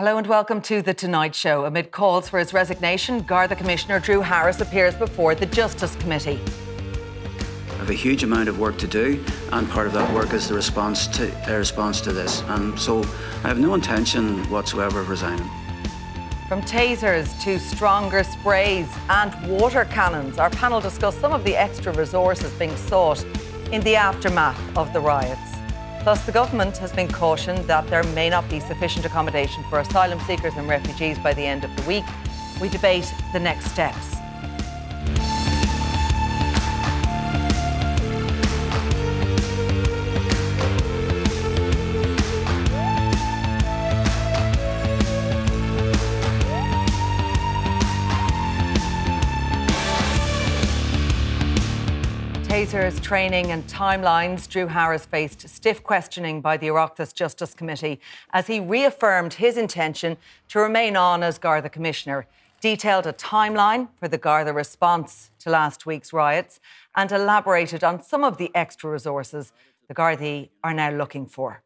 Hello and welcome to The Tonight Show. Amid calls for his resignation, Garda Commissioner Drew Harris appears before the Justice Committee. I have a huge amount of work to do, and part of that work is the response to a response to this. And so, I have no intention whatsoever of resigning. From tasers to stronger sprays and water cannons, our panel discussed some of the extra resources being sought in the aftermath of the riots. Plus, the government has been cautioned that there may not be sufficient accommodation for asylum seekers and refugees by the end of the week. We debate the next steps. Tasers, training and timelines, Drew Harris faced stiff questioning by the Oireachtas Justice Committee as he reaffirmed his intention to remain on as Garda Commissioner, detailed a timeline for the Garda response to last week's riots, and elaborated on some of the extra resources the Gardaí are now looking for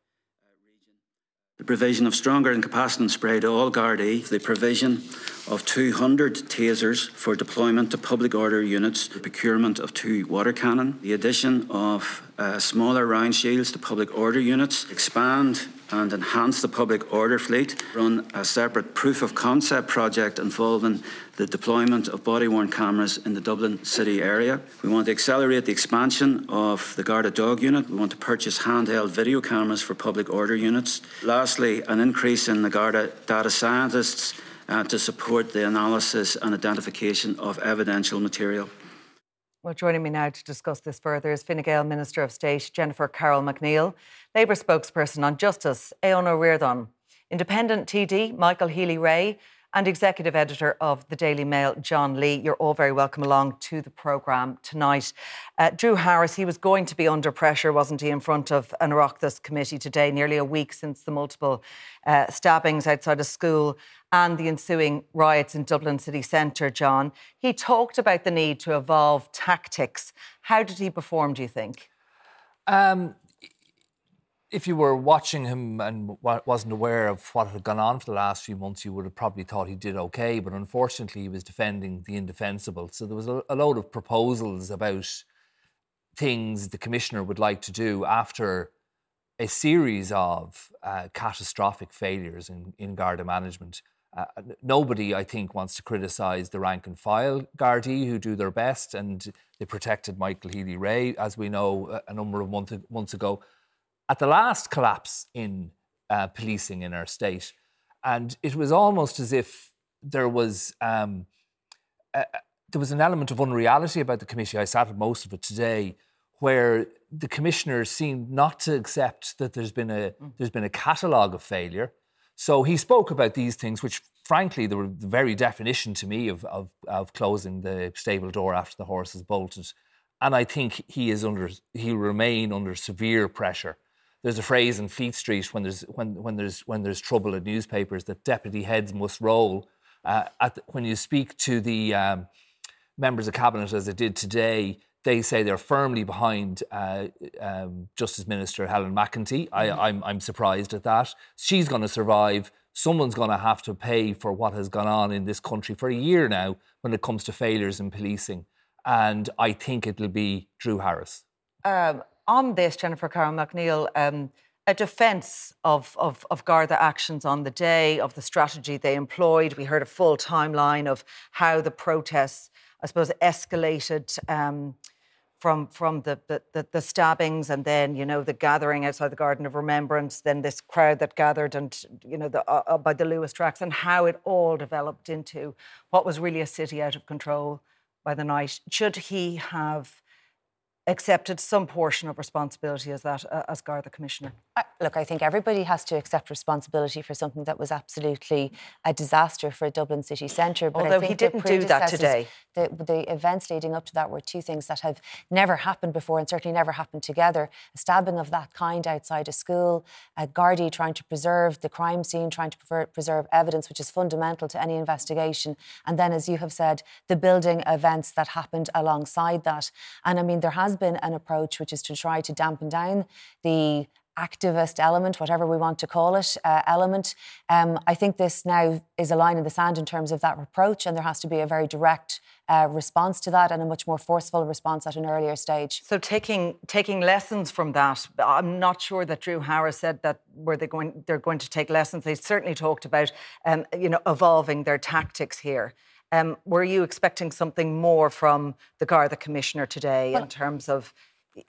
the provision of stronger incapacitating spray to all Gardaí, the provision of 200 tasers for deployment to public order units, the procurement of two water cannon, the addition of uh, smaller round shields to public order units, expand and enhance the public order fleet, run a separate proof of concept project involving the deployment of body worn cameras in the Dublin city area. We want to accelerate the expansion of the Garda dog unit. We want to purchase handheld video cameras for public order units. Lastly, an increase in the Garda data scientists uh, to support the analysis and identification of evidential material. Well, joining me now to discuss this further is Fine Gael Minister of State Jennifer Carroll MacNeill, Labour spokesperson on justice Ó Ríordáin, Independent TD Michael Healy-Rae, and executive editor of the Daily Mail, John Lee. You're all very welcome along to the programme tonight. Uh, Drew Harris, he was going to be under pressure, wasn't he, in front of an Oireachtas committee today, nearly a week since the multiple uh, stabbings outside a school and the ensuing riots in Dublin city centre, John. He talked about the need to evolve tactics. How did he perform, do you think? Um, if you were watching him and wasn't aware of what had gone on for the last few months, you would have probably thought he did okay. But unfortunately, he was defending the indefensible. So there was a, a load of proposals about things the commissioner would like to do after a series of uh, catastrophic failures in, in Garda management. Uh, nobody, I think, wants to criticise the rank and file Gardaí who do their best, and they protected Michael Healy-Rae, as we know, a number of month, months ago. At the last collapse in uh, policing in our state, and it was almost as if there was um, a, there was an element of unreality about the committee. I sat at most of it today, where the commissioner seemed not to accept that there's been a mm. there's been a catalogue of failure so he spoke about these things, which frankly, they were the very definition to me of, of, of closing the stable door after the horse has bolted. And I think he is under, he'll remain under severe pressure. There's a phrase in Fleet Street when there's, when, when there's, when there's trouble in newspapers that deputy heads must roll. Uh, the, when you speak to the um, members of cabinet, as I did today, they say they're firmly behind uh, um, Justice Minister Helen McEntee. I, am mm-hmm. I'm, I'm surprised at that. She's going to survive. Someone's going to have to pay for what has gone on in this country for a year now when it comes to failures in policing. And I think it'll be Drew Harris. Um, on this, Jennifer Carroll MacNeill, um, a defence of, of, of Garda actions on the day, of the strategy they employed. We heard a full timeline of how the protests, I suppose, escalated. Um, from from the, the, the stabbings and then you know the gathering outside the Garden of Remembrance, then this crowd that gathered and you know the, uh, uh, by the Luas tracks and how it all developed into what was really a city out of control by the night. Should he have accepted some portion of responsibility as that uh, as the Commissioner? I, look, I think everybody has to accept responsibility for something that was absolutely a disaster for Dublin city centre. But Although he didn't do that today. The, the events leading up to that were two things that have never happened before and certainly never happened together. A stabbing of that kind outside a school, a Gardaí trying to preserve the crime scene, trying to preserve evidence, which is fundamental to any investigation. And then, as you have said, the building events that happened alongside that. And I mean, there has been an approach which is to try to dampen down the activist element, whatever we want to call it, uh, element. Um, I think this now is a line in the sand in terms of that reproach, and there has to be a very direct uh, response to that and a much more forceful response at an earlier stage. So taking taking lessons from that, I'm not sure that Drew Harris said that were they going they're going to take lessons. They certainly talked about um, you know evolving their tactics here. Um, were you expecting something more from the Garda Commissioner today well, in terms of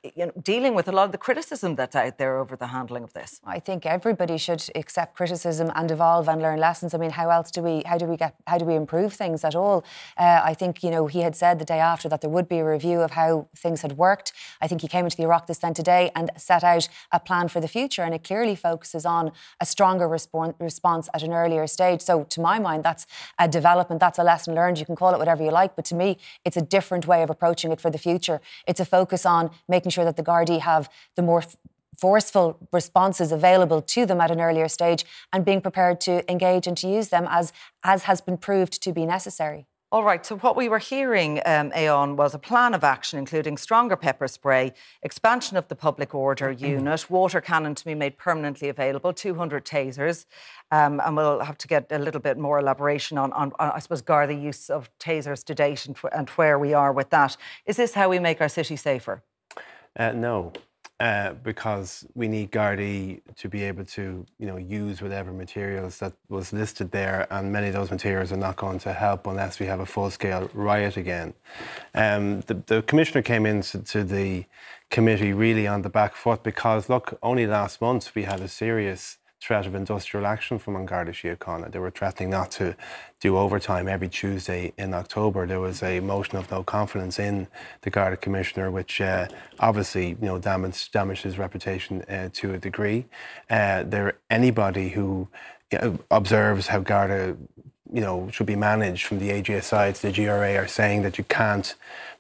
you know, dealing with a lot of the criticism that's out there over the handling of this. I think everybody should accept criticism and evolve and learn lessons. I mean, how else do we how do we get how do we improve things at all? Uh, I think you know he had said the day after that there would be a review of how things had worked. I think he came into the Oireachtas then today and set out a plan for the future, and it clearly focuses on a stronger response response at an earlier stage. So to my mind, that's a development. That's a lesson learned. You can call it whatever you like, but to me, it's a different way of approaching it for the future. It's a focus on making sure that the Gardaí have the more forceful responses available to them at an earlier stage and being prepared to engage and to use them as, as has been proved to be necessary. All right, so what we were hearing, um, Aodhán, was a plan of action including stronger pepper spray, expansion of the public order mm-hmm. unit, water cannon to be made permanently available, 200 tasers, um, and we'll have to get a little bit more elaboration on, on, on I suppose, Garda use of tasers to date and, and where we are with that. Is this how we make our city safer? Uh, no, uh, because we need Gardaí to be able to, you know, use whatever materials that was listed there, and many of those materials are not going to help unless we have a full-scale riot again. Um, the, the, commissioner came into to the committee really on the back foot because, look, only last month we had a serious threat of industrial action from An Garda Síochána. They were threatening not to do overtime every Tuesday in October. There was a motion of no confidence in the Garda Commissioner, which uh, obviously you know damaged, damaged his reputation uh, to a degree. Uh, there, anybody who observes how Garda you know should be managed from the AGSI to the GRA are saying that you can't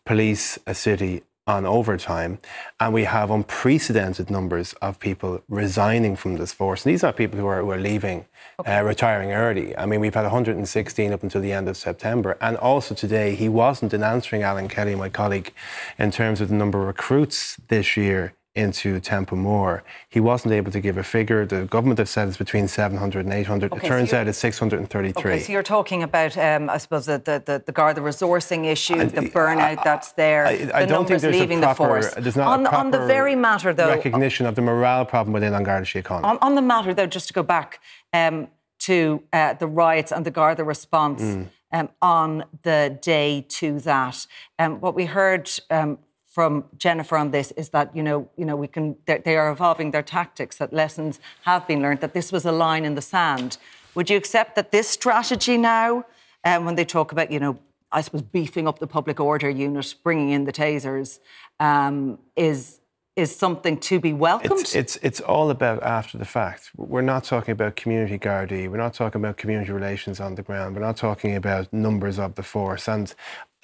police a city on overtime, and we have unprecedented numbers of people resigning from this force. And these are people who are, who are leaving, okay. uh, retiring early. I mean, we've had 116 up until the end of September. And also today, he wasn't in answering Alan Kelly, my colleague, in terms of the number of recruits this year into Templemore. He wasn't able to give a figure. The government have said it's between 700 and 800. Okay, it turns so out it's 633. Okay, so you're talking about, um, I suppose, the, the, the, the Garda resourcing issue, I, the burnout I, that's there, I, I the don't think there's leaving a proper, the force. There's not on, on the very matter, though, recognition of the morale problem within An Garda Síochána. On, on the matter, though, just to go back um, to uh, the riots and the Garda response. Mm. Um, on the day to that. Um, what we heard um, from Jennifer on this is that you know you know we can they are evolving their tactics that lessons have been learned that this was a line in the sand would you accept that this strategy now um, when they talk about you know I suppose beefing up the public order unit bringing in the tasers um, is is something to be welcomed. It's, it's, it's all about after the fact. We're not talking about community guarding. We're not talking about community relations on the ground. We're not talking about numbers of the force. And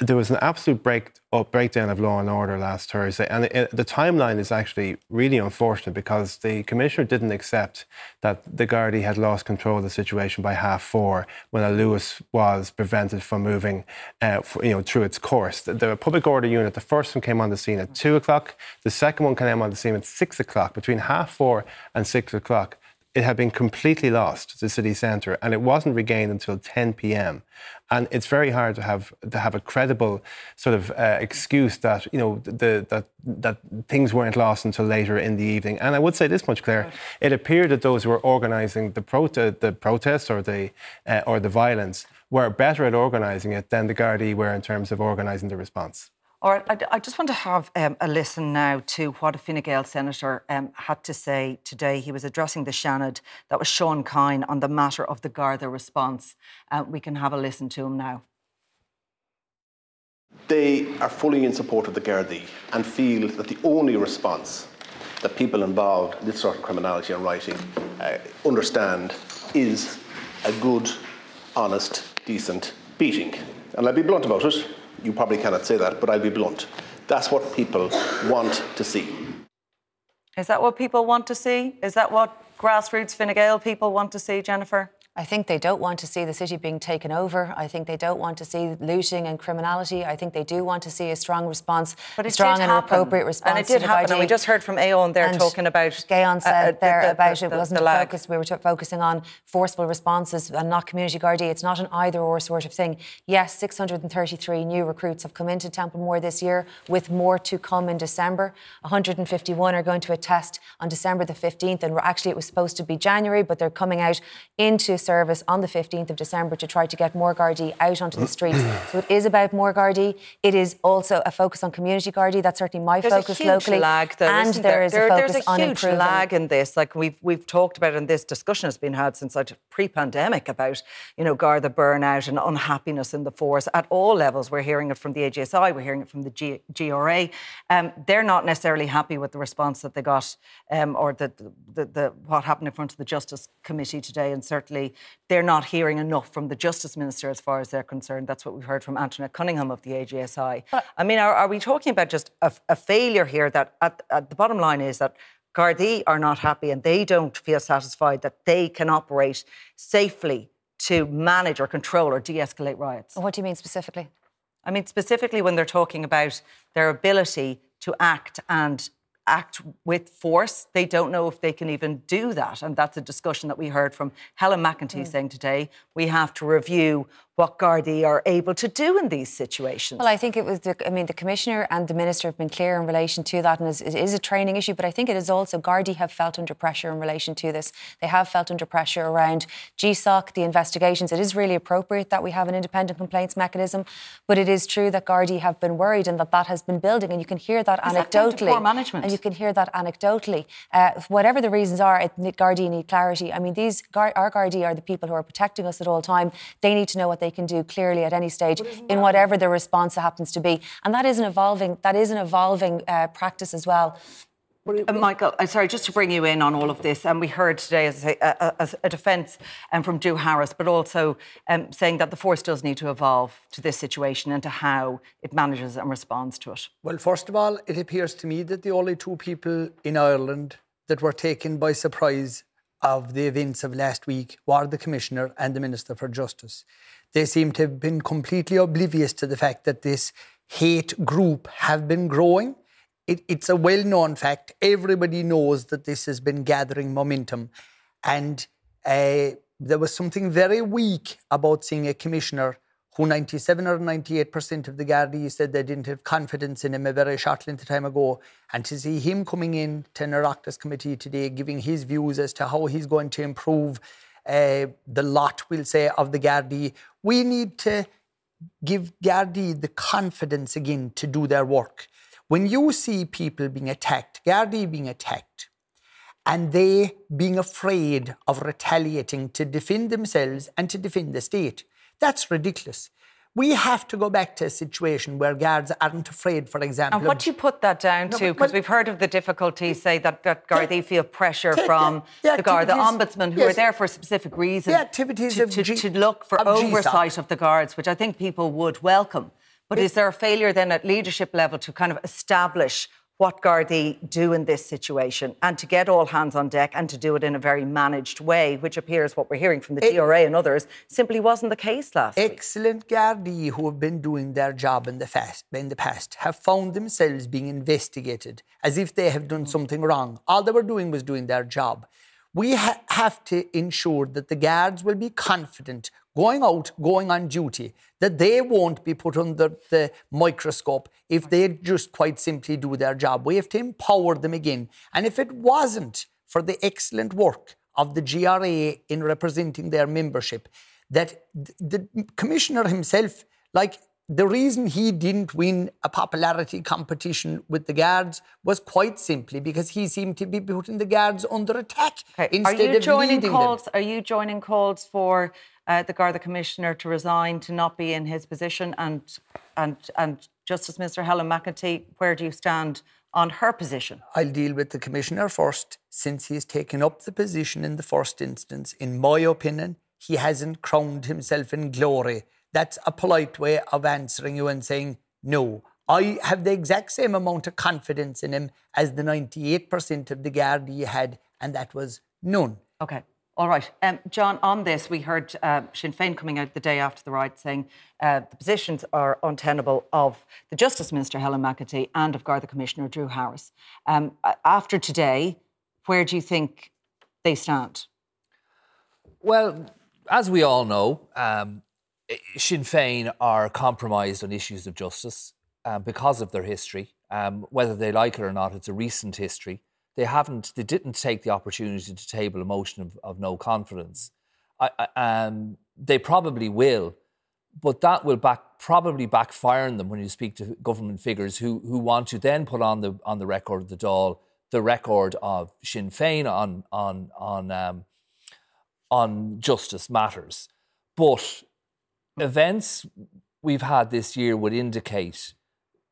there was an absolute break up, breakdown of law and order last Thursday, and it, the timeline is actually really unfortunate because the commissioner didn't accept that the Gardaí had lost control of the situation by half four when a Luas was prevented from moving, uh, for, you know, through its course. The, the, public order unit, the first one came on the scene at two o'clock. The second one came on the scene at six o'clock. Between half four and six o'clock, it had been completely lost, the city centre, and it wasn't regained until 10 p.m. And it's very hard to have to have a credible sort of uh, excuse that you know the, that that things weren't lost until later in the evening. And I would say this much, Claire: it appeared that those who were organising the, the protests or the uh, or the violence were better at organising it than the Gardaí were in terms of organising the response. All right, I, I just want to have um, a listen now to what a Fine Gael senator um, had to say today. He was addressing the Seanad, that was Sean Kyne, on the matter of the Garda response. Uh, we can have a listen to him now. they are fully in support of the Gardaí and feel that the only response that people involved in this sort of criminality and writing uh, understand is a good, honest, decent beating. And I'll be blunt about it. You probably cannot say that, but I'll be blunt. That's what people want to see. Is that what people want to see? Is that what grassroots Fine Gael people want to see, Jennifer? I think they don't want to see the city being taken over. I think they don't want to see looting and criminality. I think they do want to see a strong response, but a strong and happen. appropriate response. And it did happen. And we just heard from Aodhán there and talking about. Gaon said uh, there the, about the, it wasn't focused. We were t- focusing on forceful responses and not community guarding. It's not an either or sort of thing. Yes, 633 new recruits have come into Templemore this year, with more to come in December. 151 are going to attest on December the 15th, and actually it was supposed to be January, but they're coming out into service on the 15th 15th of December to try to get more Gardaí out onto the streets. so it is about more Gardaí. It is also a focus on community Gardaí. That's certainly my there's focus a huge locally. Lag, though, and there, there is there, a focus there's a on huge improving. lag in this. Like we've we've talked about, and this discussion has been had since like pre-pandemic about you know Garda burnout and unhappiness in the force at all levels. We're hearing it from the AGSI. We're hearing it from the G- GRA. Um, they're not necessarily happy with the response that they got, um, or the, the, the what happened in front of the Justice Committee today, and certainly they're not hearing enough from the Justice Minister as far as they're concerned. That's what we've heard from Antoinette Cunningham of the AGSI. But, I mean, are, are, we talking about just a, a failure here that at, at the bottom line is that Gardaí are not happy and they don't feel satisfied that they can operate safely to manage or control or de escalate riots? What do you mean specifically? I mean, specifically when they're talking about their ability to act and act with force. They don't know if they can even do that. And that's a discussion that we heard from Helen McEntee mm. saying today. We have to review what Gardaí are able to do in these situations. Well, I think it was the, I mean, the Commissioner and the Minister have been clear in relation to that, and it is a training issue, but I think it is also Gardaí have felt under pressure in relation to this. They have felt under pressure around GSOC, the investigations. It is really appropriate that we have an independent complaints mechanism, but it is true that Gardaí have been worried and that that has been building, and you can hear that is anecdotally. That poor management? And you can hear that anecdotally. Uh, whatever the reasons are, it, Gardaí need clarity. I mean, these our Gardaí are the people who are protecting us at all time. They need to know what they can do clearly at any stage in whatever the response happens to be. And that is an evolving, that is an evolving uh, practice as well. Uh, Michael, I'm sorry, just to bring you in on all of this, and we heard today, as a, a, a defence um, from Drew Harris, but also um, saying that the force does need to evolve to this situation and to how it manages and responds to it. Well, first of all, it appears to me that the only two people in Ireland that were taken by surprise of the events of last week were the Commissioner and the Minister for Justice. They seem to have been completely oblivious to the fact that this hate group have been growing. It, it's a well known fact. Everybody knows that this has been gathering momentum. And uh, there was something very weak about seeing a commissioner who 97 or 98% of the Gardaí said they didn't have confidence in him a very short length of time ago. And to see him coming in to an Oireachtas committee today, giving his views as to how he's going to improve uh, the lot, we'll say, of the Gardaí, we need to give Gardaí the confidence again to do their work. When you see people being attacked, Gardaí being attacked, and they being afraid of retaliating to defend themselves and to defend the state, that's ridiculous. We have to go back to a situation where guards aren't afraid, for example. And what do you put that down no, to? Because we've heard of the difficulties, say, that, that Gardaí feel pressure from the, the Guard, the ombudsman, who yes, are there for a specific reason. The activities to, of to, G- to look for oversight of the guards, which I think people would welcome. But is there a failure then at leadership level to kind of establish what Gardaí do in this situation and to get all hands on deck and to do it in a very managed way, which appears what we're hearing from the it, TRA and others simply wasn't the case last Excellent week. Gardaí who have been doing their job in the, fast, in the past have found themselves being investigated as if they have done mm. something wrong. All they were doing was doing their job. We ha- have to ensure that the guards will be confident going out, going on duty, that they won't be put under the microscope if they just quite simply do their job. We have to empower them again. And if it wasn't for the excellent work of the GRA in representing their membership, that the commissioner himself, like the reason he didn't win a popularity competition with the guards was quite simply because he seemed to be putting the guards under attack okay. instead are you of joining leading calls, them. Are you joining calls for uh, the Garda Commissioner to resign, to not be in his position, and and and Justice Minister Helen McEntee, where do you stand on her position? I'll deal with the Commissioner first, since he's taken up the position in the first instance. In my opinion, he hasn't crowned himself in glory. That's a polite way of answering you and saying, no. I have the exact same amount of confidence in him as the 98% of the Gardaí had, and that was none. Okay. All right. Um, John, on this, we heard uh, Sinn Féin coming out the day after the riot saying uh, the positions are untenable of the Justice Minister, Helen McEntee, and of Garda Commissioner Drew Harris. Um, after today, where do you think they stand? Well, as we all know, um, Sinn Féin are compromised on issues of justice uh, because of their history. Um, whether they like it or not, it's a recent history. They haven't, they didn't take the opportunity to table a motion of, of no confidence. I, I, um, they probably will, but that will back probably backfire on them when you speak to government figures who who want to then put on the on the record of the Dáil the record of Sinn Féin on on on um, on justice matters. But events we've had this year would indicate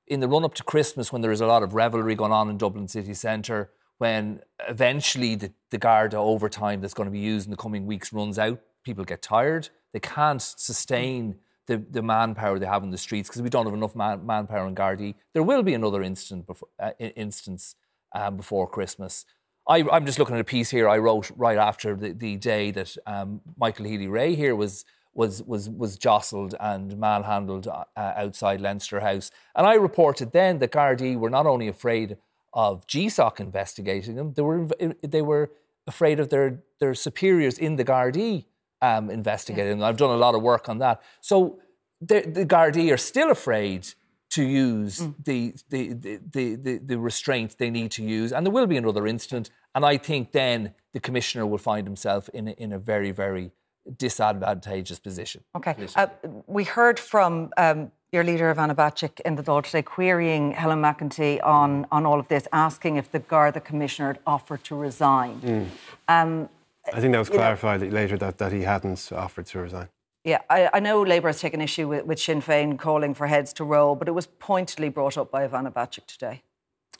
in the run up to Christmas, when there is a lot of revelry going on in Dublin city centre, when eventually the, the Garda overtime that's going to be used in the coming weeks runs out, people get tired. They can't sustain the, the manpower they have in the streets because we don't have enough man, manpower in Gardaí. There will be another instant before, uh, instance um, before Christmas. I, am just looking at a piece here I wrote right after the, the day that um, Michael Healy-Rae here was was was was jostled and manhandled uh, outside Leinster House. And I reported then that Gardaí were not only afraid of GSOC investigating them, they were they were afraid of their their superiors in the Gardaí um, investigating yeah. them. I've done a lot of work on that. So the, the Gardaí are still afraid to use mm. the, the, the, the, the restraint they need to use. And there will be another incident. And I think then the commissioner will find himself in a, in a very, very disadvantageous position. Okay. Uh, we heard from um, your leader, Ivana Bacik, in the Dáil today, querying Helen McEntee on, on all of this, asking if the Garda Commissioner had offered to resign. Mm. Um, I think that was clarified know, later that, that he hadn't offered to resign. Yeah, I, I know Labour has taken issue with, with Sinn Féin calling for heads to roll, but it was pointedly brought up by Ivana Bacik today.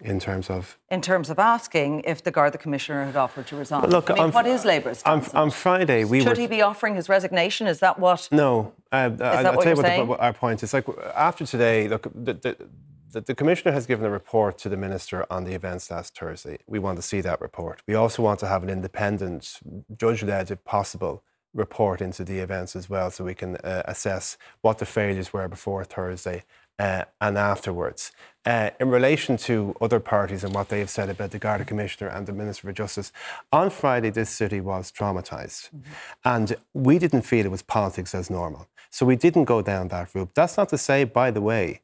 In terms of? In terms of asking if the Garda Commissioner had offered to resign. But look, I mean, on, what is Labour's on, on, Friday, we Should were, he be offering his resignation? Is that what? No. Uh, is I, that I'll what tell you what, the, our point is. Like after today, look, the, the, the, the, Commissioner has given a report to the Minister on the events last Thursday. We want to see that report. We also want to have an independent, judge led, if possible, report into the events as well so we can uh, assess what the failures were before Thursday uh, and afterwards. Uh, in relation to other parties and what they have said about the Garda Commissioner and the Minister for Justice, on Friday this city was traumatised. Mm-hmm. And we didn't feel it was politics as normal. So we didn't go down that route. That's not to say, by the way,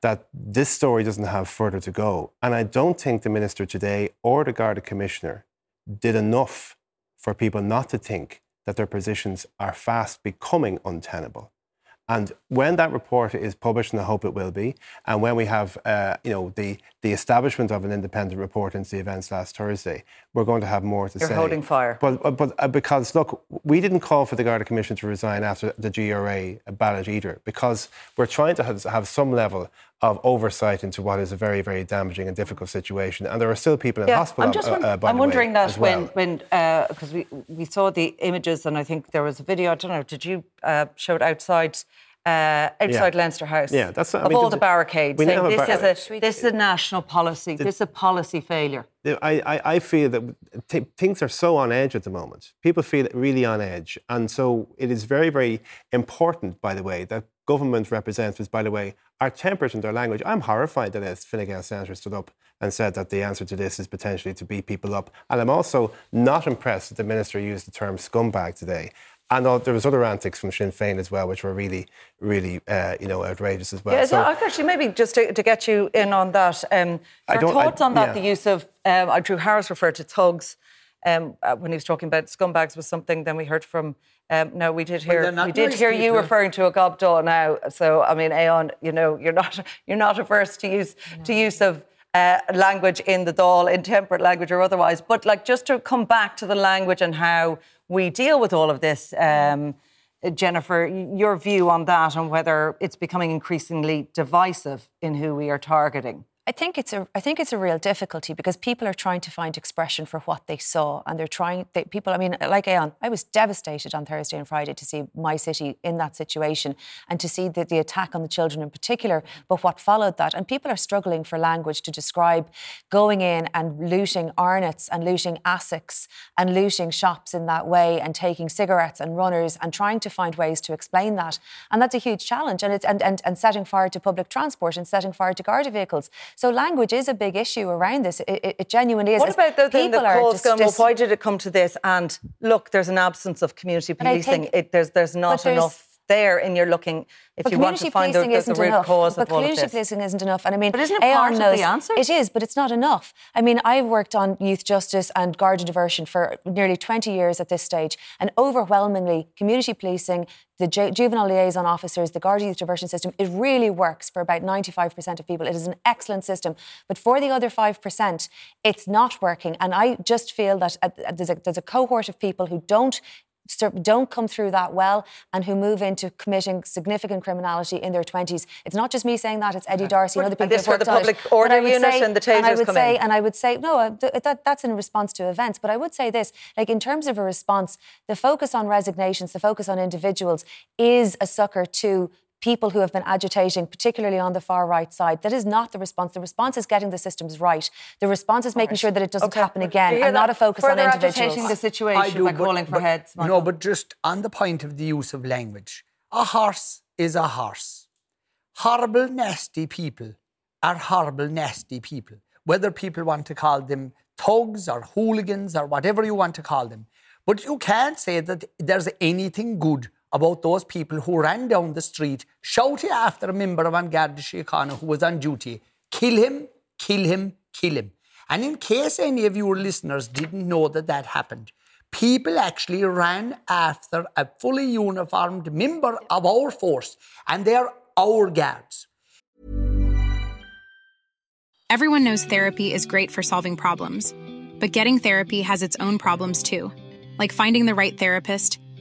that this story doesn't have further to go. And I don't think the Minister today or the Garda Commissioner did enough for people not to think that their positions are fast becoming untenable. And when that report is published, and I hope it will be, and when we have, uh, you know, the the establishment of an independent report into the events last Thursday, we're going to have more to You're say. You're holding fire. But but, but uh, because look, we didn't call for the Garda Commission to resign after the GRA ballot either, because we're trying to have, have some level of oversight into what is a very, very damaging and difficult situation. And there are still people in yeah, hospital. I'm, just uh, uh, I'm wondering way, that when, when because uh, we, we saw the images and I think there was a video, I don't know, did you uh, show it outside uh, outside yeah. Leinster House. Yeah, that's of I mean, all the barricades. Saying this, bar- is a, this is a national policy. The, this is a policy failure. I, I, I feel that t- things are so on edge at the moment. People feel really on edge, and so it is very, very important, by the way, that government representatives, by the way, are temperate in their language. I'm horrified that as Fine Gael senator stood up and said that the answer to this is potentially to beat people up, and I'm also not impressed that the minister used the term scumbag today. And there was other antics from Sinn Féin as well, which were really, really, uh, you know, outrageous as well. Yeah, so, actually, maybe just to, to, get you in on that, um, your thoughts I, on that? Yeah. The use of um, Drew Harris referred to thugs um, uh, when he was talking about scumbags was something. Then we heard from. Um, no, we did hear well, we did hear people. you referring to a gobdaw now. So I mean, Aodhán, you know, you're not you're not averse to use no. to use of uh, language in the Dáil, intemperate language or otherwise. But like just to come back to the language and how we deal with all of this. Um, Jennifer, your view on that and whether it's becoming increasingly divisive in who we are targeting? I think it's a I think it's a real difficulty because people are trying to find expression for what they saw and they're trying they, people I mean like Aodhán I was devastated on Thursday and Friday to see my city in that situation and to see the, the attack on the children in particular but what followed that and people are struggling for language to describe going in and looting Arnott's and looting ASICs and looting shops in that way and taking cigarettes and runners and trying to find ways to explain that. And that's a huge challenge and it's and, and, and setting fire to public transport and setting fire to Garda vehicles so language is a big issue around this. It, it, it genuinely is. What about the thing that calls going, well, why did it come to this? And look, there's an absence of community policing. Think, it, there's, there's not enough there and you're looking if but you want to find the, the, the root enough. cause but of all community of this. policing isn't enough. And I mean but isn't it part knows, of the answer? it is but it's not enough. I mean I've worked on youth justice and Garda diversion for nearly 20 years at this stage and overwhelmingly community policing the ju- juvenile liaison officers the guardian youth diversion system it really works for about 95% of people. It is an excellent system but for the other 5% it's not working. And I just feel that uh, there's, a, there's a cohort of people who don't don't come through that well and who move into committing significant criminality in their 20s. It's not just me saying that, it's Eddie Darcy and other people and this who the public order unit say, and the tasers and I would say, in. And I would say, no, uh, that, that's in response to events. But I would say this, like in terms of a response, the focus on resignations, the focus on individuals is a sucker to people who have been agitating, particularly on the far right side. That is not the response. The response is getting the systems right. The response is making right. sure that it doesn't okay. happen again and that? not a focus Further on individuals. agitating the situation do, by but, calling for but, heads. Michael. No, but just on the point of the use of language, a horse is a horse. Horrible, nasty people are horrible, nasty people. Whether people want to call them thugs or hooligans or whatever you want to call them. But you can't say that there's anything good about those people who ran down the street shouting after a member of An Garda Síochána who was on duty, kill him, kill him, kill him. And in case any of your listeners didn't know that that happened, people actually ran after a fully uniformed member of our force, and they're our guards. Everyone knows therapy is great for solving problems, but getting therapy has its own problems too, like finding the right therapist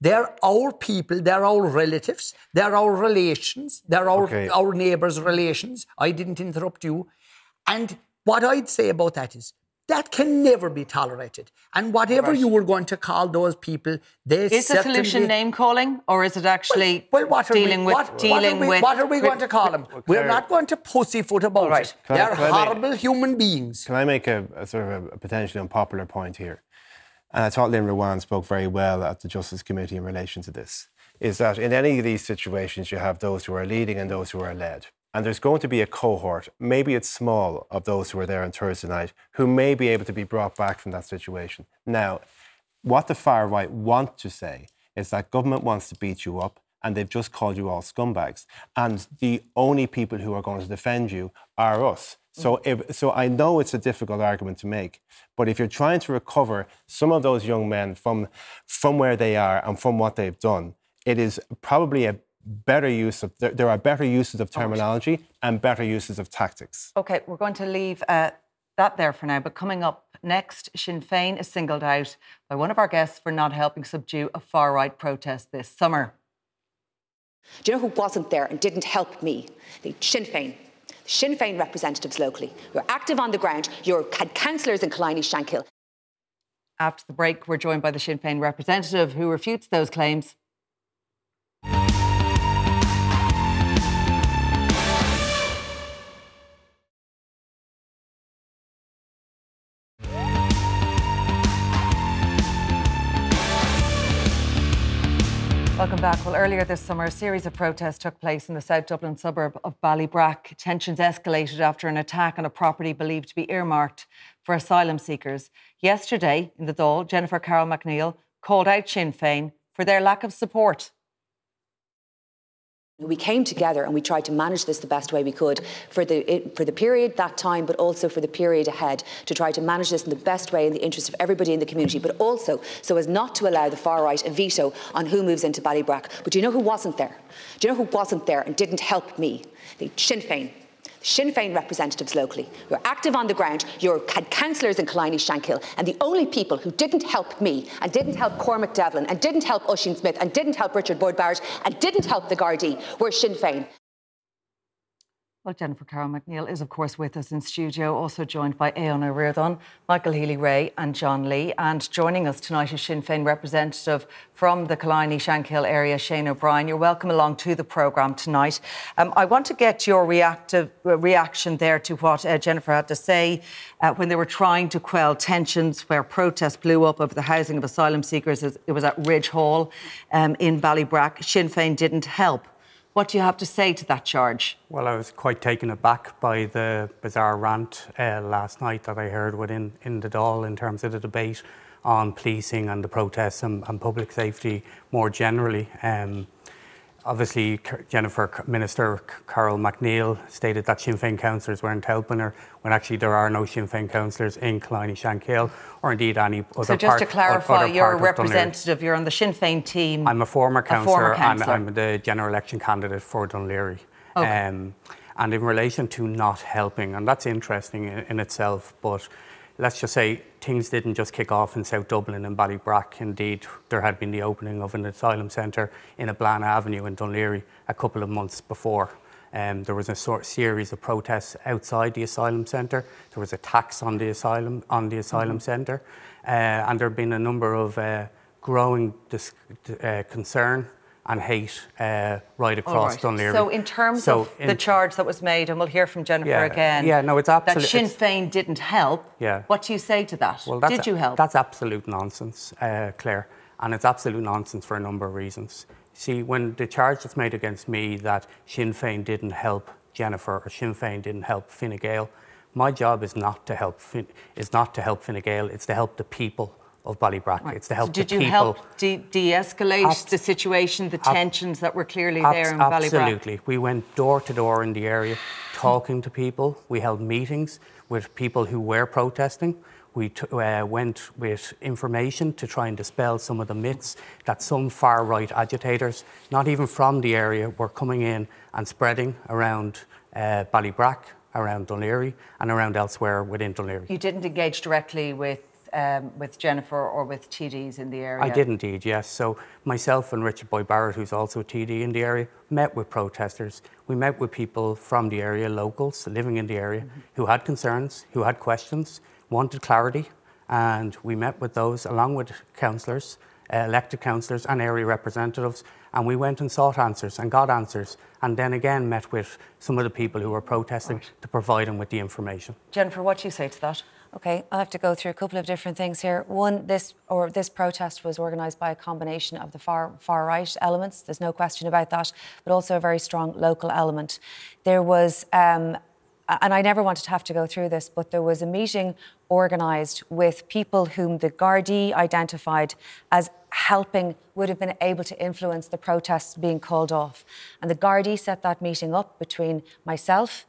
They're our people, they're our relatives, they're our relations, they're our, okay. our neighbours' relations. I didn't interrupt you. And what I'd say about that is that can never be tolerated. And whatever right. you were going to call those people, they is the solution name calling, or is it actually well, well what dealing we, with what, dealing what we, with? What are we going to call them? We're not going to pussyfoot about right. it. They're horrible make, human beings. Can I make a, a sort of a, a potentially unpopular point here? And I thought Lynn Ruane spoke very well at the Justice Committee in relation to this, is that in any of these situations you have those who are leading and those who are led. And there's going to be a cohort, maybe it's small, of those who are there on Thursday night who may be able to be brought back from that situation. Now, what the far right want to say is that government wants to beat you up and they've just called you all scumbags. And the only people who are going to defend you are us. So, if, so I know it's a difficult argument to make, but if you're trying to recover some of those young men from, from where they are and from what they've done, it is probably a better use of, there, there are better uses of terminology and better uses of tactics. Okay, we're going to leave uh, that there for now, but coming up next, Sinn Féin is singled out by one of our guests for not helping subdue a far right protest this summer. Do you know who wasn't there and didn't help me? The Sinn Féin. Sinn Féin representatives locally. You're active on the ground. You had councillors in Killiney Shankill. After the break, we're joined by the Sinn Féin representative who refutes those claims. Back. Well, earlier this summer, a series of protests took place in the South Dublin suburb of Ballybrack. Tensions escalated after an attack on a property believed to be earmarked for asylum seekers. Yesterday, in the Dáil, Jennifer Carroll MacNeill called out Sinn Féin for their lack of support. We came together and we tried to manage this the best way we could for the, for the period, that time, but also for the period ahead to try to manage this in the best way in the interest of everybody in the community, but also so as not to allow the far right a veto on who moves into Ballybrack. But do you know who wasn't there? Do you know who wasn't there and didn't help me? The Sinn Féin. Sinn Féin representatives locally. You're active on the ground. You had councillors in Killiney Shankill. And the only people who didn't help me and didn't help Cormac Devlin and didn't help Oisin Smith and didn't help Richard Boyd Barrett and didn't help the Gardaí were Sinn Féin. Well, Jennifer Carroll MacNeill is, of course, with us in studio, also joined by Aodhán Ó Michael Healy-Rae, and John Lee. And joining us tonight is Sinn Féin representative from the Killiney Shankill area, Shane O'Brien. You're welcome along to the programme tonight. Um, I want to get your reactive uh, reaction there to what uh, Jennifer had to say uh, when they were trying to quell tensions where protests blew up over the housing of asylum seekers. It was at Ridge Hall um, in Ballybrack. Sinn Féin didn't help. What do you have to say to that charge? Well, I was quite taken aback by the bizarre rant uh, last night that I heard within in the Dáil in terms of the debate on policing and the protests and, and public safety more generally. Um, obviously, Jennifer Minister Carroll MacNeill stated that Sinn Féin councillors weren't helping her when actually there are no Sinn Féin councillors in Killiney Shankill or indeed any other So just part, to clarify, you're a representative, you're on the Sinn Féin team. I'm a former councillor and. I'm the general election candidate for Dún Laoghaire. Okay. Um, and in relation to not helping, and that's interesting in, in itself, but let's just say things didn't just kick off in South Dublin and Ballybrack. Indeed, there had been the opening of an asylum centre in Eblana Avenue in Dún Laoghaire a couple of months before. Um, there was a sort of series of protests outside the asylum centre. There was attacks on the asylum on the asylum centre, uh, and there have been a number of uh, growing dis- uh, concern and hate uh, right across right. Dún Laoghaire. So, in terms So of in- the charge that was made, and we'll hear from Jennifer Yeah, again. yeah, no, it's absolutely That Sinn Féin didn't help. Yeah. What do you say to that? Well, that's Did you help? That's absolute nonsense, uh, Claire, and it's absolute nonsense for a number of reasons. See, when the charge was made against me that Sinn Féin didn't help Jennifer or Sinn Féin didn't help Fine Gael, my job is not to help fin- is not to help Fine Gael. It's to help the people of Ballybrack. It's to help so did you people. help de- de-escalate Abs- the situation, the ab- tensions that were clearly there in Ballybrack? Absolutely. We went door to door in the area talking to people. We held meetings with people who were protesting. We t- uh, went with information to try and dispel some of the myths that some far right agitators, not even from the area, were coming in and spreading around uh, Ballybrack, around Dún Laoghaire, and around elsewhere within Dún Laoghaire. You didn't engage directly with um, with Jennifer or with TDs in the area. I did indeed, yes. So myself and Richard Boyd Barrett, who's also a TD in the area, met with protesters. We met with people from the area, locals living in the area, who had concerns, who had questions, wanted clarity, and we met with those along with councillors, uh, elected councillors and area representatives, and we went and sought answers and got answers, and then again met with some of the people who were protesting to provide them with the information. Jennifer, what do you say to that? Okay, I'll have to go through a couple of different things here. One, this or this protest was organised by a combination of the far far right elements. There's no question about that, but also a very strong local element. There was. Um, and I never wanted to have to go through this, but there was a meeting organised with people whom the Gardaí identified as helping, would have been able to influence the protests being called off. And the Gardaí set that meeting up between myself,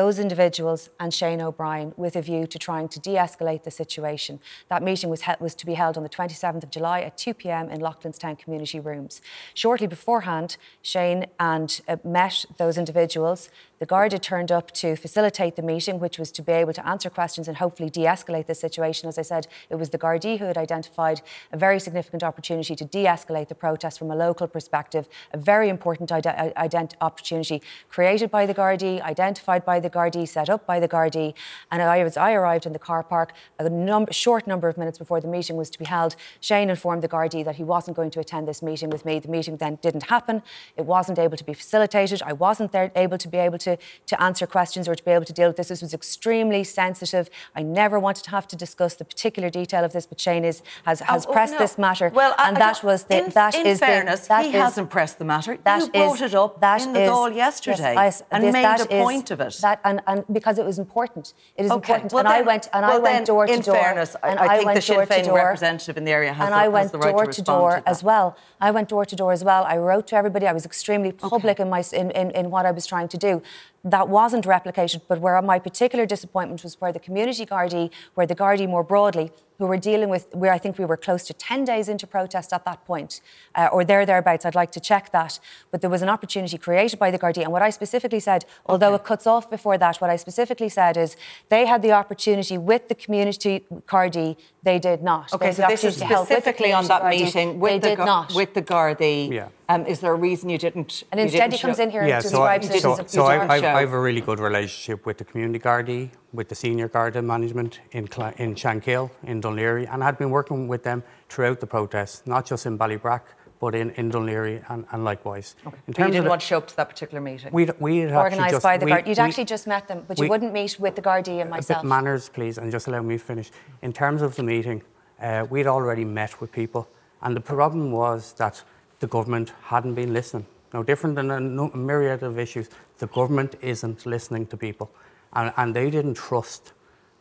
those individuals and Shane O'Brien with a view to trying to de escalate the situation. That meeting was, was to be held on the 27th of July at 2 pm in Loughlinstown community rooms. Shortly beforehand, Shane and uh, met those individuals. The Garda turned up to facilitate the meeting, which was to be able to answer questions and hopefully de escalate the situation. As I said, it was the Gardaí who had identified a very significant opportunity to de escalate the protest from a local perspective, a very important ide- ident- opportunity created by the Gardaí, identified by the the Gardaí, set up by the Gardaí. And I, was, I arrived in the car park a num- short number of minutes before the meeting was to be held. Shane informed the Gardaí that he wasn't going to attend this meeting with me. The meeting then didn't happen. It wasn't able to be facilitated. I wasn't there able to be able to, to answer questions or to be able to deal with this. This was extremely sensitive. I never wanted to have to discuss the particular detail of this, but Shane is, has, oh, has oh, pressed no. this matter. Well, and I, that was the in, that in is fairness, the, that he is- hasn't pressed the matter. that you brought it up that in the is- Dáil yes, yesterday and made a is- point of it. That and, and because it was important, it is Okay, important. well and I went and well I went then, door to in door. fairness, and I think went the Sinn door to Féin door, representative in the area has and the- I went the right to door to respond door to as well. I went door to door as well. I wrote to everybody. I was extremely public in my in, in, in what I was trying to do. That wasn't replicated, but where my particular disappointment was where the community Gardaí, where the Gardaí more broadly, who were dealing with, where I think we were close to 10 days into protest at that point, uh, or there, thereabouts. I'd like to check that. But there was an opportunity created by the Gardaí. And what I specifically said, although it cuts off before that, what I specifically said is they had the opportunity with the community Gardaí, they did not. Okay, so this is opportunity to help with the specifically on that community Gardaí. meeting with they the did Gar- not. with the Gardaí. Yeah. Um, is there a reason you didn't? And you instead didn't he comes show- in here Yeah, and so, I, describes it so, as a so I, bizarre I. I have a really good relationship with the community Gardaí, with the senior Garda management in, Cla- in Shankill, in Dún Laoghaire, and I had been working with them throughout the protests, not just in Ballybrack, but in, in Dún Laoghaire and, and likewise. In But you terms didn't of want to show up to that particular meeting. we we had actually organised just, by the we- Guard. You'd we- actually just met them, but you wouldn't meet with the Gardaí and a myself. bit manners, please, and just allow me to finish. In terms of the meeting, uh, we'd already met with people, and the problem was that the government hadn't been listening. No different than a myriad of issues, the government isn't listening to people, and, and they didn't trust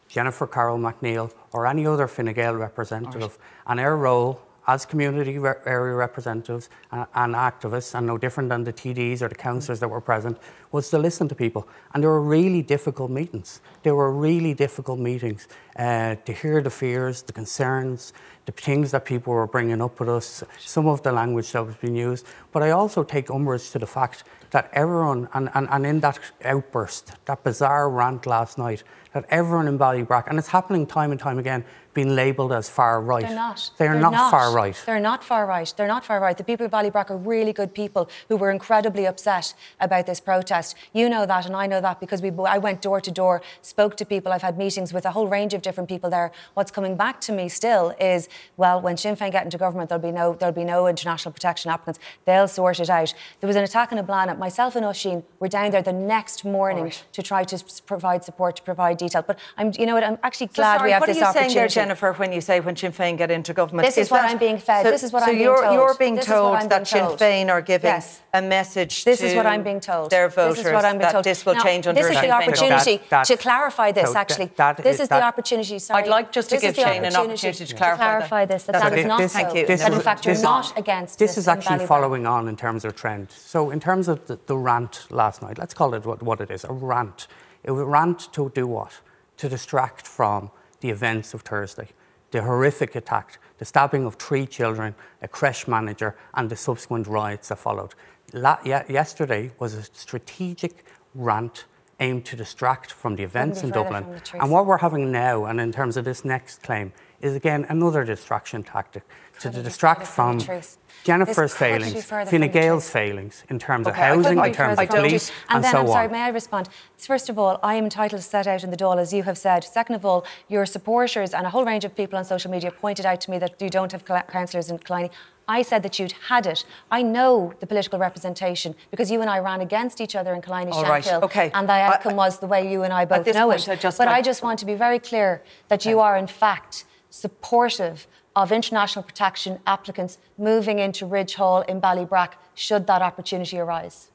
Jennifer Carroll MacNeill or any other Fine Gael representative. And our role as community re- area representatives and, and activists, and no different than the TDs or the councillors that were present, was to listen to people. And there were really difficult meetings. There were really difficult meetings uh, to hear the fears, the concerns, the things that people were bringing up with us, some of the language that was being used. But I also take umbrage to the fact that everyone, and, and, and in that outburst, that bizarre rant last night, that everyone in Ballybrack, and it's happening time and time again, being labelled as far right. They're not. They are They're not, far right. They're not far right. They're not far right. The people of Ballybrack are really good people who were incredibly upset about this protest. You know that, and I know that because we, I went door to door, spoke to people. I've had meetings with a whole range of different people there. What's coming back to me still is, well, when Sinn Féin get into government, there'll be no, there'll be no international protection applicants. They'll sort it out. There was an attack in Eblana. Myself and Oisin were down there the next morning to try to provide support, to provide detail. But I'm, you know what? I'm actually So glad sorry, we have this opportunity. what this are you opportunity. saying there, Jennifer, when you say when Sinn Féin get into government? This is what that- I'm being fed. So, This is what so I'm being you're, told. You're being This is told I'm that being Sinn. Féin are giving Yes. a message This to is what I'm being told. their voters This is what I'm being that told. this will Now, change under This is the opportunity government. That- to clarify this. so that- Actually, that- this is that- the opportunity. Sorry, I'd like just to give is Shane an opportunity to clarify this. That That's that okay. is not This- so. Thank you. this That in is- fact you're not against This this is actually following on in terms of trend. So, in terms of the, the rant last night, let's call it what, what it is a rant. It was a rant to do what? To distract from the events of Thursday, the horrific attack, the stabbing of three children, a creche manager, and the subsequent riots that followed. La- ye- yesterday was a strategic rant aimed to distract from the events in Dublin. from the truth. And what we're having now, and in terms of this next claim, is again another distraction tactic to distract from from the truth. Jennifer's This couldn't be failings, Fine Gael's failings in terms Okay, of housing, in terms of police. And, and, then so I'm sorry, on. may I respond? First of all, I am entitled to set out in the Dáil, as you have said. Second of all, your supporters and a whole range of people on social media pointed out to me that you don't have councillors in Killiney. I said that you'd had it. I know the political representation because you and I ran against each other in Killiney All right, okay. and the I- outcome was the way you and I both know it. Just but like- I just want to be very clear that you are in fact supportive of international protection applicants moving into Ridge Hall in Ballybrack should that opportunity arise.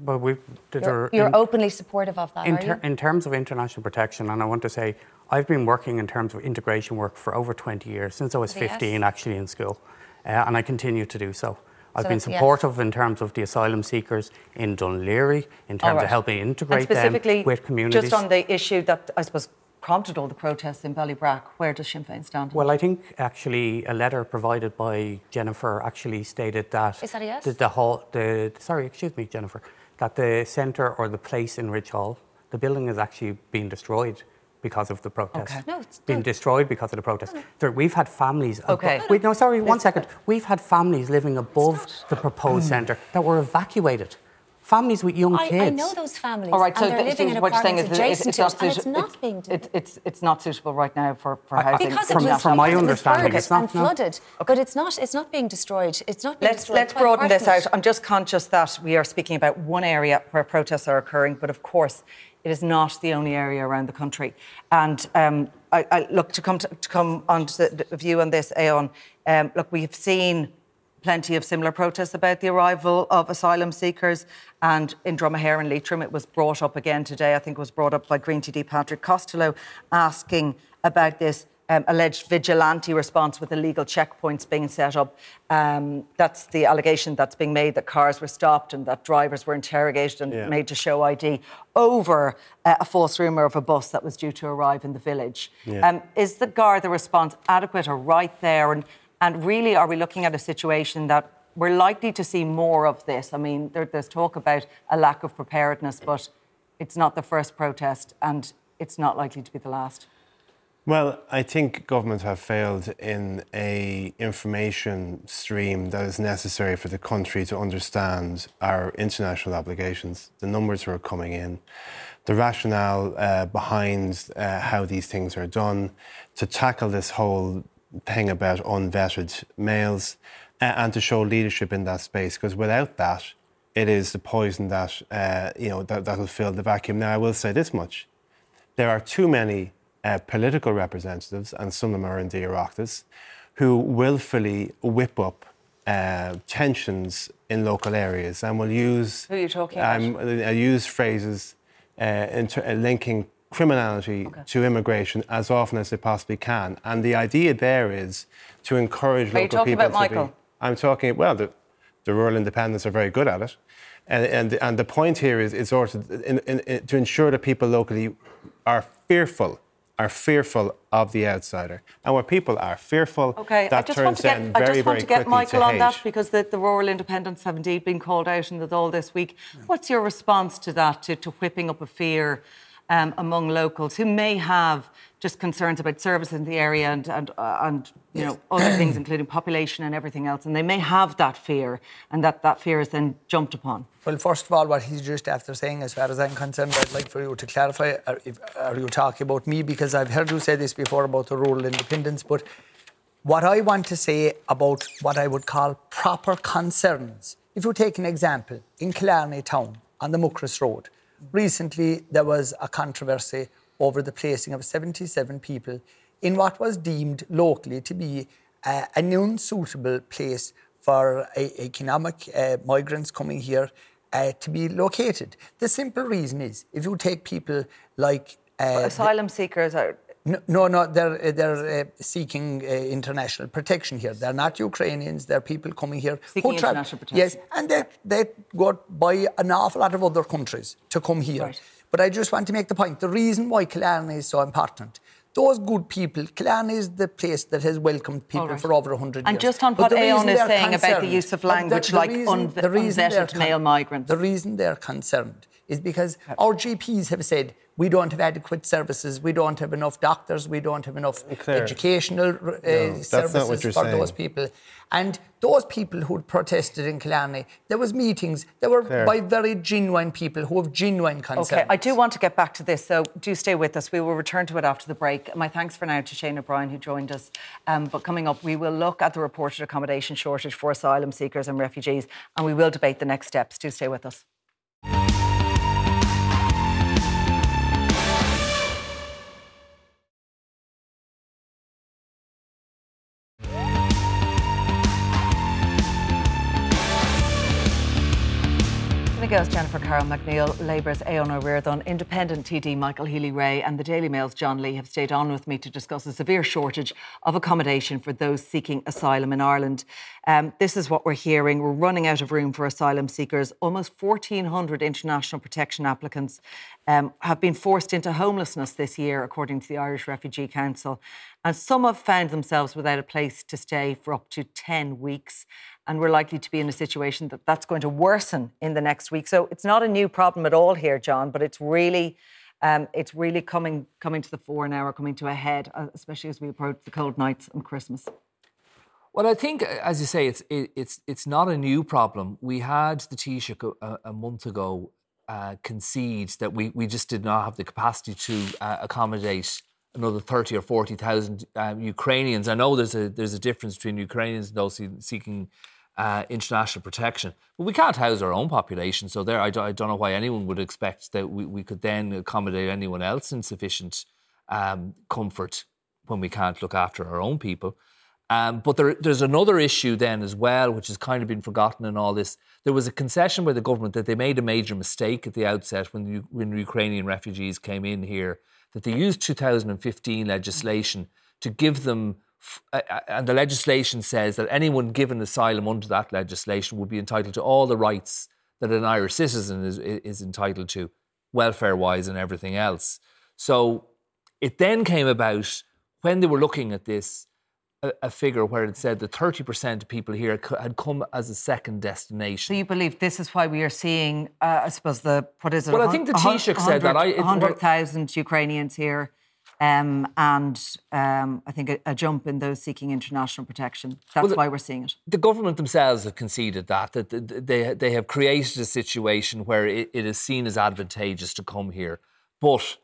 But we, You're, you're in- openly supportive of that, in, ter- in terms of international protection, and I want to say, I've been working in terms of integration work for over 20 years, since I was Yes. 15 actually in school, uh, and I continue to do so. I've So been it's yes. supportive in terms of the asylum seekers in Dún Laoghaire, in terms right. of helping integrate them with communities. just on the issue that I suppose prompted all the protests in Ballybrack, where does Sinn Féin stand? Well, I think actually a letter provided by Jennifer actually stated that Is that a yes? the, the hall, the sorry, excuse me, Jennifer, that the centre or the place in Ridge Hall, the building is actually being destroyed because of the protest. Okay. No, it's been no. destroyed because of the protest. There, we've had families. abo- Okay. Wait, no, sorry, one second. We've had families living above the proposed centre that were evacuated families with young I, kids. I know those families. All right, and so they're th- living so in what you're saying is adjacent it's, to it's it, not and it's suitable. not being. It's, it's it's not suitable right now for for housing. because from it that- was, from my because understanding, it's not- and no. flooded, but it's not. It's not being destroyed. It's not being Let's destroyed. let's broaden this out. I'm just conscious that we are speaking about one area where protests are occurring, but of course, it is not the only area around the country. And um, I, I, look to come to, to come on to the, the view on this, Aodhán. Um, look, we've seen plenty of similar protests about the arrival of asylum seekers. And in Dromahair and Leitrim, it was brought up again today. I think it was brought up by Green TD Patrick Costello, asking about this um, alleged vigilante response with illegal checkpoints being set up. Um, that's the allegation that's being made that cars were stopped and that drivers were interrogated and Yeah. made to show ID over uh, a false rumour of a bus that was due to arrive in the village. Yeah. Um, is the Garda response adequate or right there? And, and really, are we looking at a situation that we're likely to see more of this? I mean, there, there's talk about a lack of preparedness, but it's not the first protest and it's not likely to be the last. Well, I think governments have failed in a information stream that is necessary for the country to understand our international obligations, the numbers who are coming in, the rationale uh, behind uh, how these things are done, to tackle this whole thing about unvetted males, uh, and to show leadership in that space. Because without that, it is the poison that uh, you know that will fill the vacuum. Now, I will say this much: there are too many uh, political representatives, and some of them are in the Oireachtas, who willfully whip up uh, tensions in local areas and will use. Who are you talking about? Um, I use phrases uh, inter- uh, linking criminality to immigration as often as they possibly can. And the idea there is to encourage Are local talking people about to Michael? be. I'm talking, well, the, the rural independents are very good at it. And, and, and the point here is, is sort of in, in, in, to ensure that people locally are fearful, are fearful of the outsider. And where people are fearful, Okay, that I just turns want to get, then I very, just want to get Michael to on that because the, the rural independents have indeed been called out in the all this week. What's your response to that, to, to whipping up a fear um, among locals who may have just concerns about services in the area and, and, uh, and you know, other things, including population and everything else, and they may have that fear, and that that fear is then jumped upon? Well, first of all, what he's just after saying, as far as I'm concerned, I'd like for you to clarify are, if, are you talking about me? Because I've heard you say this before about the rural independence, but what I want to say about what I would call proper concerns. If you take an example, in Killarney town on the Muckross Road, recently there was a controversy over the placing of 77 people in what was deemed locally to be uh, an unsuitable place for economic uh, migrants coming here uh, to be located. The simple reason is if you take people like uh, Asylum seekers are. No, no, they're, they're uh, seeking uh, international protection here. They're not Ukrainians, they're people coming here Seeking international protection. Yes, and they, they go by an awful lot of other countries to come here. Right. But I just want to make the point the reason why Killarney is so important. Those good people, Killarney is the place that has welcomed people right. for over 100 years. And just on what Aodhán is saying about the use of but the- language the like reason- unve- the reason unvetted male migrants. The reason they're concerned is because our GPs have said we don't have adequate services, we don't have enough doctors, we don't have enough educational uh, what services for saying. those people. And those people who protested in Killarney, there was meetings, there were by very genuine people who have genuine concerns. Okay, I do want to get back to this, so do stay with us. We will return to it after the break. My thanks for now to Shane O'Brien, who joined us. Um, but coming up, we will look at the reported accommodation shortage for asylum seekers and refugees, and we will debate the next steps. Do stay with us. Gael's Jennifer Carroll MacNeill, Labour's Aodhán Ó Riordáin, Independent TD Michael Healy-Rae, and the Daily Mail's John Lee have stayed on with me to discuss a severe shortage of accommodation for those seeking asylum in Ireland. Um, this is what we're hearing. We're running out of room for asylum seekers. Almost 1,400 international protection applicants um, have been forced into homelessness this year, according to the Irish Refugee Council. And some have found themselves without a place to stay for up to 10 weeks and we're likely to be in a situation that that's going to worsen in the next week. So it's not a new problem at all here, John, but it's really. Um, it's really coming coming to the fore now, or coming to a head, uh, especially as we approach the cold nights and Christmas. Well, I think, as you say, it's it, it's it's not a new problem. We had the Taoiseach a, a month ago uh, concede that we, we just did not have the capacity to uh, accommodate another 30 or 40,000 um, Ukrainians. I know there's a, there's a difference between Ukrainians and those seeking uh, international protection, but we can't house our own population. So there, I, do, I don't know why anyone would expect that we, we could then accommodate anyone else in sufficient um, comfort when we can't look after our own people. Um, but there, there's another issue then as well, which has kind of been forgotten in all this. There was a concession by the government that they made a major mistake at the outset when, the, when Ukrainian refugees came in here, that they used 2015 legislation to give them, and the legislation says that anyone given asylum under that legislation would be entitled to all the rights that an Irish citizen is, is entitled to, welfare wise and everything else. So it then came about when they were looking at this a, a, figure where it said that 30% of people here had come as a second destination. So you believe this is why we are seeing, uh, I suppose, the, what is it? Well, I think the Taoiseach said that. 100,000 Ukrainians here. Um, and um, I think a, a, jump in those seeking international protection. That's well, the, why we're seeing it. The government themselves have conceded that that they they have created a situation where it, it is seen as advantageous to come here, but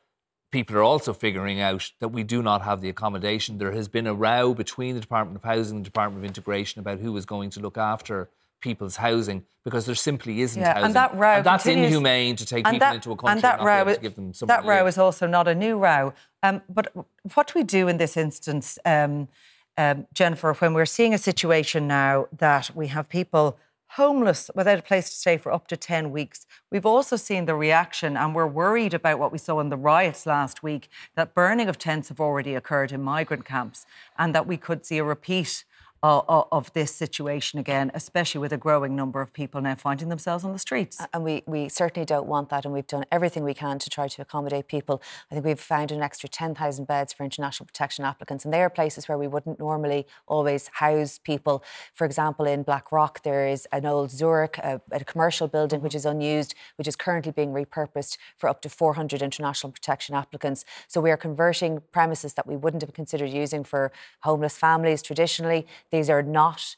people are also figuring out that we do not have the accommodation. There has been a row between the Department of Housing and the Department of Integration about who is going to look after people's housing because there simply isn't yeah, housing. And that row and that's continues. inhumane to take people that, into a country and that and row, to give them some That row is also not a new row. Um, but what do we do in this instance, um, um, Jennifer, when we're seeing a situation now that we have people homeless without a place to stay for up to 10 weeks. We've also seen the reaction, and we're worried about what we saw in the riots last week that burning of tents have already occurred in migrant camps, and that we could see a repeat of, of, this situation again, especially with a growing number of people now finding themselves on the streets. And we, we certainly don't want that, and we've done everything we can to try to accommodate people. I think we've found an extra 10,000 beds for international protection applicants, and they are places where we wouldn't normally always house people. For example, in Blackrock, there is an old Zurich, a, a commercial building which is unused, which is currently being repurposed for up to 400 international protection applicants. So we are converting premises that we wouldn't have considered using for homeless families traditionally these are not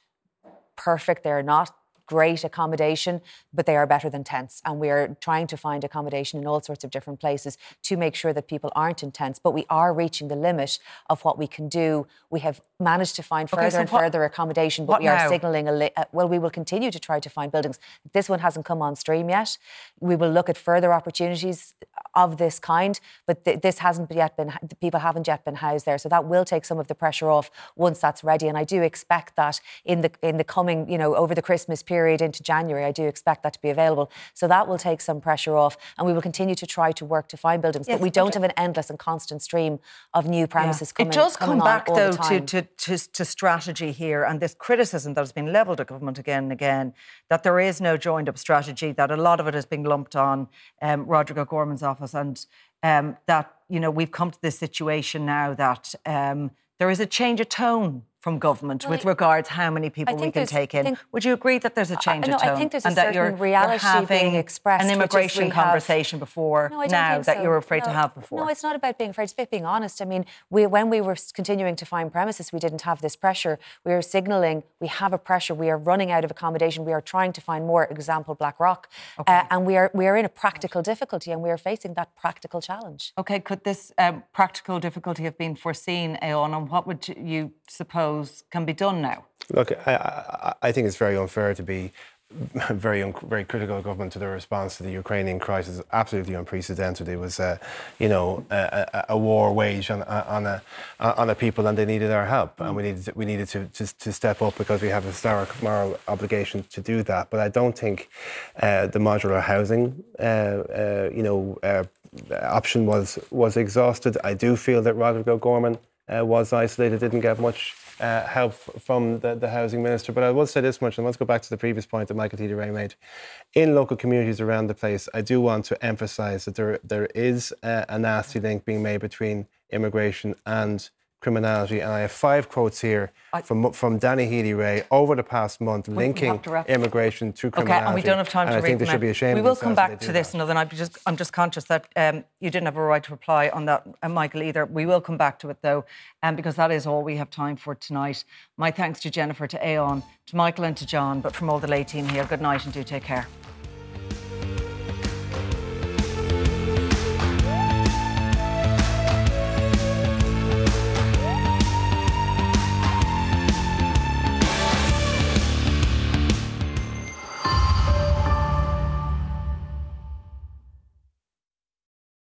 perfect, they're not great accommodation, but they are better than tents. And we are trying to find accommodation in all sorts of different places to make sure that people aren't in tents. But we are reaching the limit of what we can do. We have managed to find further okay, so and what, further accommodation, but we are signalling a li- uh, well, we will continue to try to find buildings. This one hasn't come on stream yet. We will look at further opportunities of this kind, but th- this hasn't yet been, people haven't yet been housed there. So that will take some of the pressure off once that's ready. And I do expect that in the in the coming, you know, over the Christmas period into January, I do expect that to be available. So that will take some pressure off, and we will continue to try to work to find buildings. Yes, but we don't have an endless and constant stream of new premises yeah. coming. It does come back though to, to, to, to strategy here, and this criticism that has been levelled at government again and again that there is no joined up strategy, that a lot of it is being lumped on um, Roderick O'Gorman's office, and um, that you know we've come to this situation now that um, there is a change of tone from government well, with regards how many people we can take in. Would you agree that there's a change uh, of tone? I think there's and a that you're, reality you're being expressed. An immigration conversation have... before no, now that so. you were afraid no, to have before. No, it's not about being afraid. It's about being honest. I mean, we, when we were continuing to find premises, we didn't have this pressure. We were signalling we have a pressure. We are running out of accommodation. We are trying to find more. Example, Blackrock, okay. uh, and we are we are in a practical difficulty, and we are facing that practical challenge. Okay, could this um, practical difficulty have been foreseen, Eoin, and what would you suppose can be done now? Look, I, I, think it's very unfair to be very un- very critical of government to the response to the Ukrainian crisis. Absolutely unprecedented. It was, uh, you know, a, a, war waged on, on a on a people, and they needed our help, and we needed to, we needed to, to, to step up because we have a historic moral obligation to do that. But I don't think uh, the modular housing, uh, uh you know, uh, option was was exhausted. I do feel that Roderick O'Gorman uh, was isolated, didn't get much uh, help from the, the housing minister. But I will say this much, and let's go back to the previous point that Michael Healy-Rae made. In local communities around the place, I do want to emphasise that there there is a, a nasty link being made between immigration and criminality. And I have five quotes here I- from, from Danny Healy-Rae over the past month we linking wrap- immigration to criminality. Okay, and we don't have time and to I read think them should be ashamed We will come back to this, that. another. I'm just, I'm just conscious that um, you didn't have a right to reply on that, uh, Michael, either. We will come back to it though, um, because that is all we have time for tonight. My thanks to Jennifer, to Aodhán, to Michael, and to John. But from all the lay team here, good night and do take care.